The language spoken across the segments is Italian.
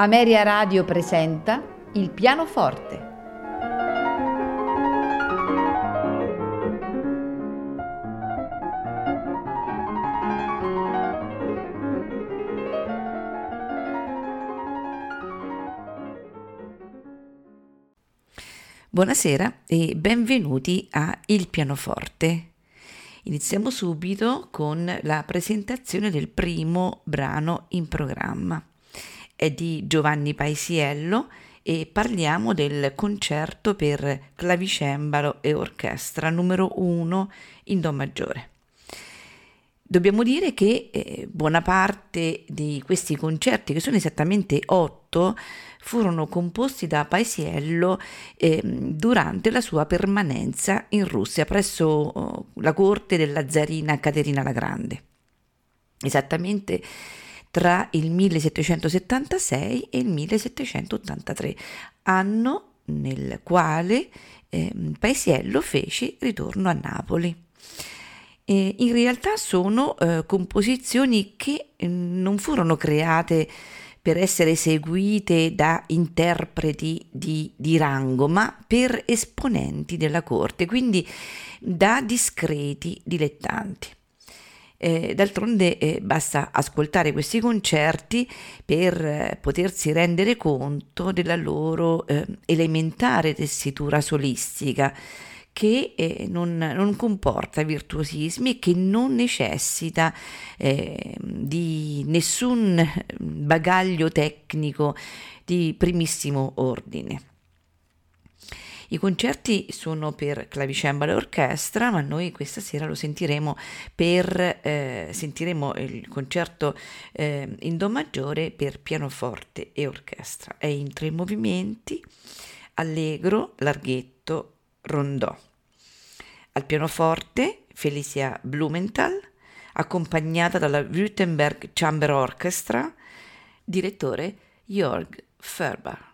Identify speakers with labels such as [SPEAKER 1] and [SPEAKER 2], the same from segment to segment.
[SPEAKER 1] Ameria Radio presenta Il pianoforte.
[SPEAKER 2] Buonasera e benvenuti a Il pianoforte. Iniziamo subito con la presentazione del primo brano in programma è di Giovanni Paisiello e parliamo del concerto per clavicembalo e orchestra numero 1 in Do maggiore. Dobbiamo dire che eh, buona parte di questi concerti, che sono esattamente otto, furono composti da Paisiello eh, durante la sua permanenza in Russia presso oh, la corte della zarina Caterina la Grande. Esattamente tra il 1776 e il 1783, anno nel quale eh, Paesiello fece ritorno a Napoli. E in realtà sono eh, composizioni che eh, non furono create per essere eseguite da interpreti di, di, rango, ma per esponenti della corte, quindi da discreti dilettanti. Eh, d'altronde eh, basta ascoltare questi concerti per eh, potersi rendere conto della loro eh, elementare tessitura solistica che eh, non, non, comporta virtuosismi e che non necessita eh, di nessun bagaglio tecnico di primissimo ordine. I concerti sono per clavicembalo e orchestra, ma noi questa sera lo sentiremo per eh, sentiremo il concerto eh, in do maggiore per pianoforte e orchestra. È in tre movimenti: allegro, larghetto, rondò. Al pianoforte Felicia Blumenthal, accompagnata dalla Württemberg Chamber Orchestra, direttore Jörg Ferber.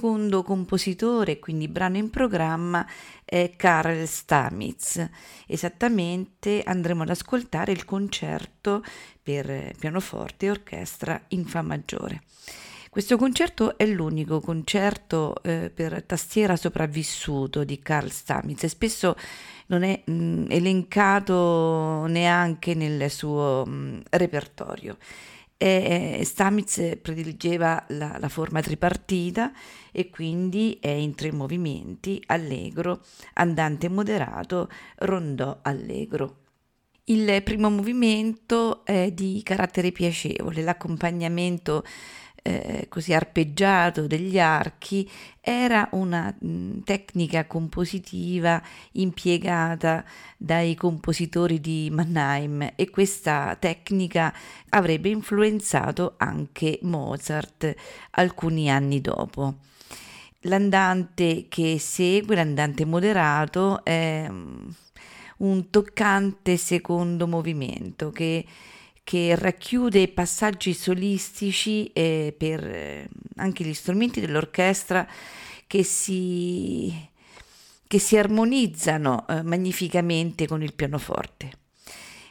[SPEAKER 2] Secondo compositore, quindi brano in programma, è Karel Stamitz. Esattamente andremo ad ascoltare il concerto per pianoforte e orchestra in Fa maggiore. Questo concerto è l'unico concerto eh, per tastiera sopravvissuto di Karl Stamitz e spesso non è mh, mm, elencato neanche nel suo mh, mm, repertorio. E Stamitz prediligeva la, la, forma tripartita e quindi è in tre movimenti, allegro, andante moderato, rondò allegro. Il primo movimento è di carattere piacevole, l'accompagnamento eh, così arpeggiato degli archi era una mh, tecnica compositiva impiegata dai compositori di Mannheim e questa tecnica avrebbe influenzato anche Mozart alcuni anni dopo. L'andante che segue, l'andante moderato, è un toccante secondo movimento che che racchiude passaggi solistici eh, per eh, anche gli strumenti dell'orchestra che si, che si armonizzano eh, magnificamente con il pianoforte.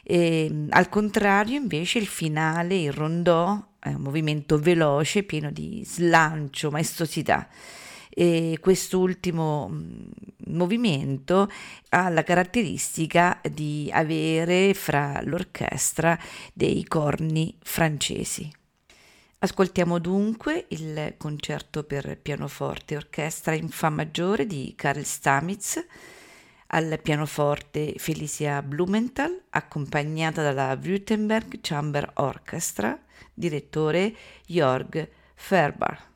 [SPEAKER 2] E, al contrario, invece, il finale, il rondò, è un movimento veloce, pieno di slancio, maestosità e quest'ultimo mm, movimento ha la caratteristica di avere fra l'orchestra dei corni francesi. Ascoltiamo dunque il concerto per pianoforte e orchestra in Fa maggiore di Karl Stamitz, al pianoforte Felicia Blumenthal, accompagnata dalla Württemberg Chamber Orchestra, direttore Jörg Ferber.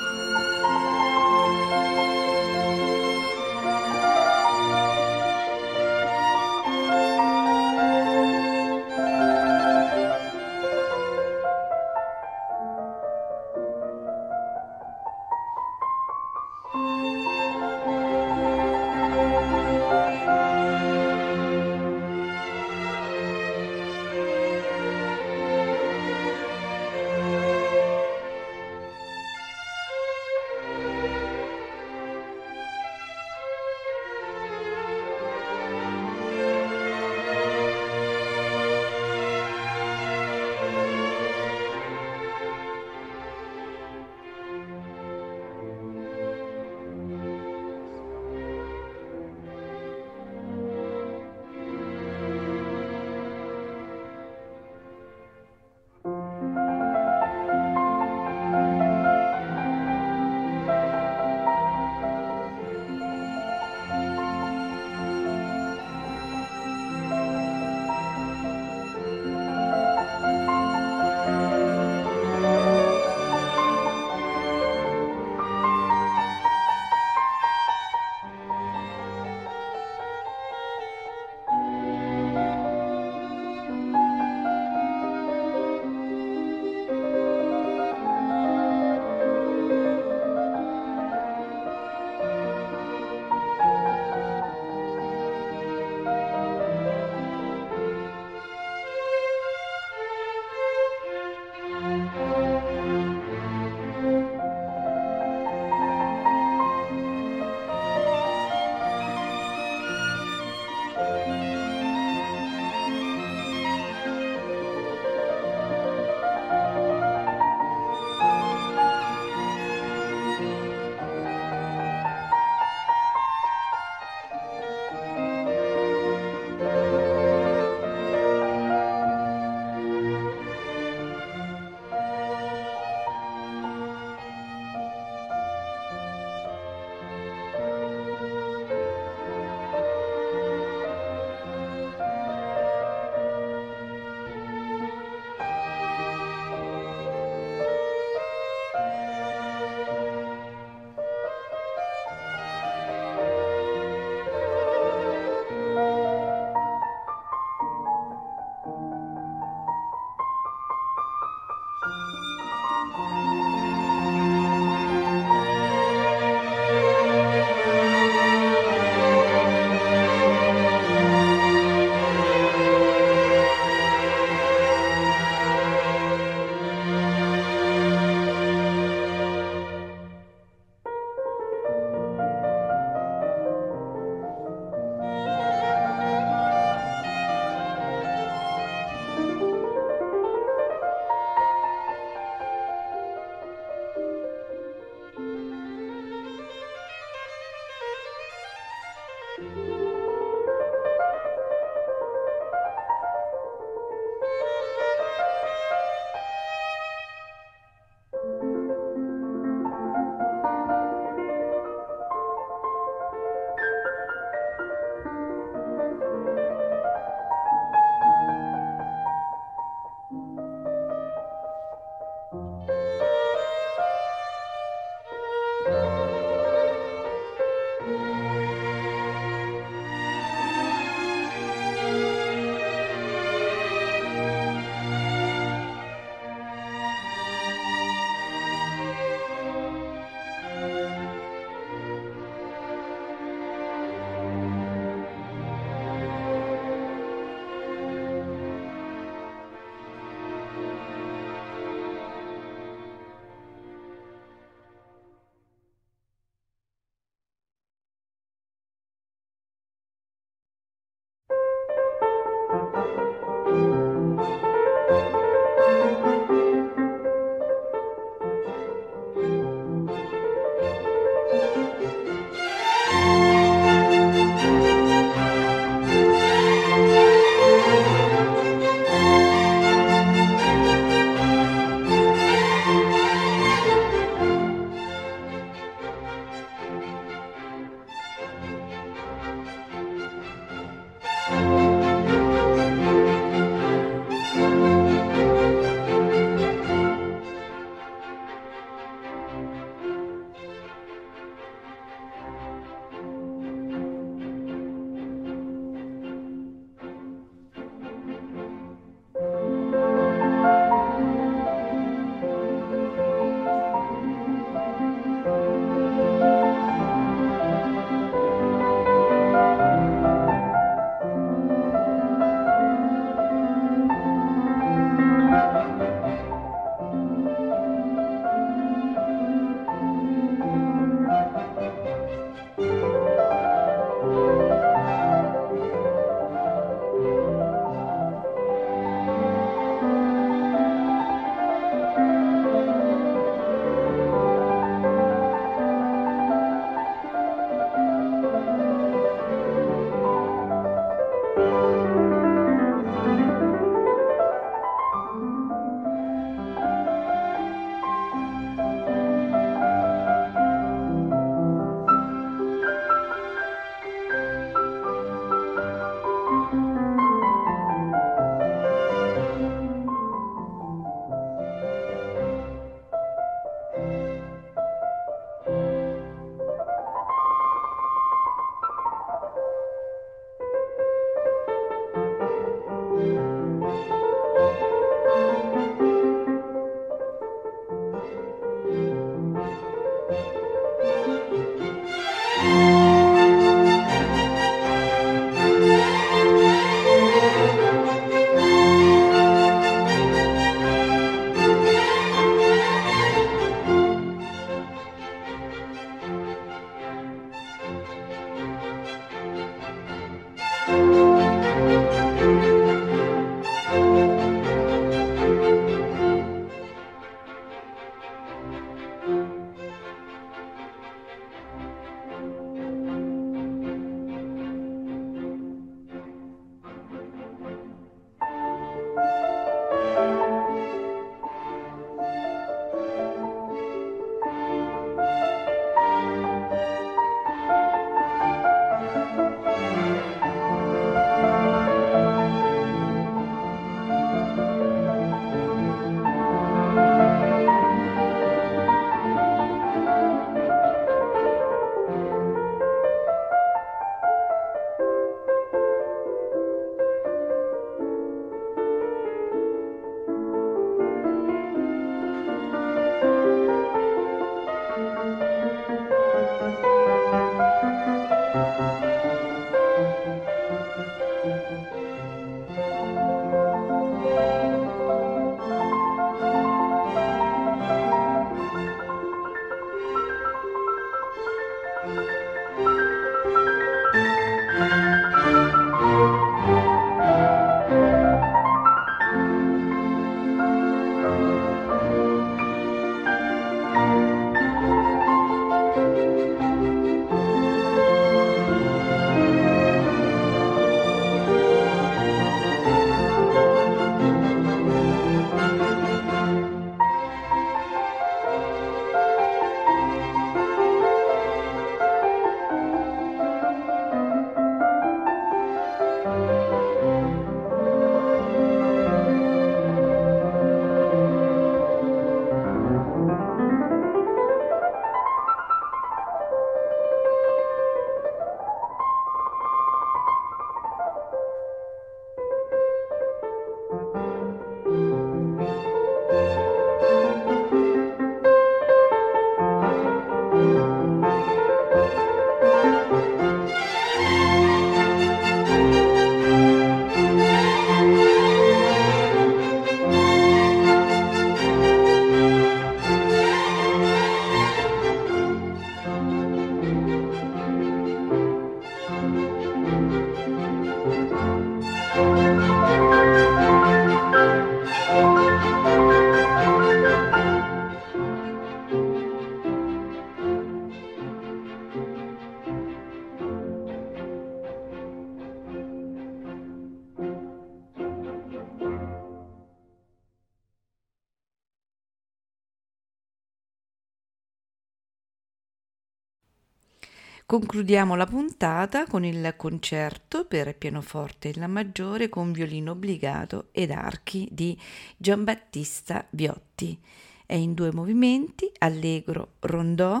[SPEAKER 2] Concludiamo la puntata con il concerto per pianoforte e la maggiore con violino obbligato ed archi di Giambattista Viotti. È in due movimenti, allegro rondò,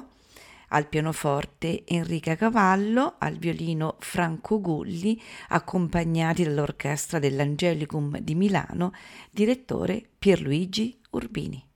[SPEAKER 2] al pianoforte Enrica Cavallo, al violino Franco Gulli, accompagnati dall'orchestra dell'Angelicum di Milano, direttore Pierluigi Urbini.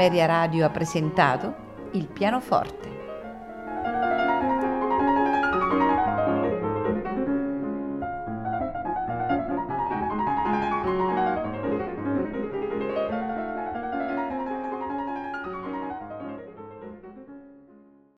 [SPEAKER 1] Ameria Radio ha presentato il pianoforte.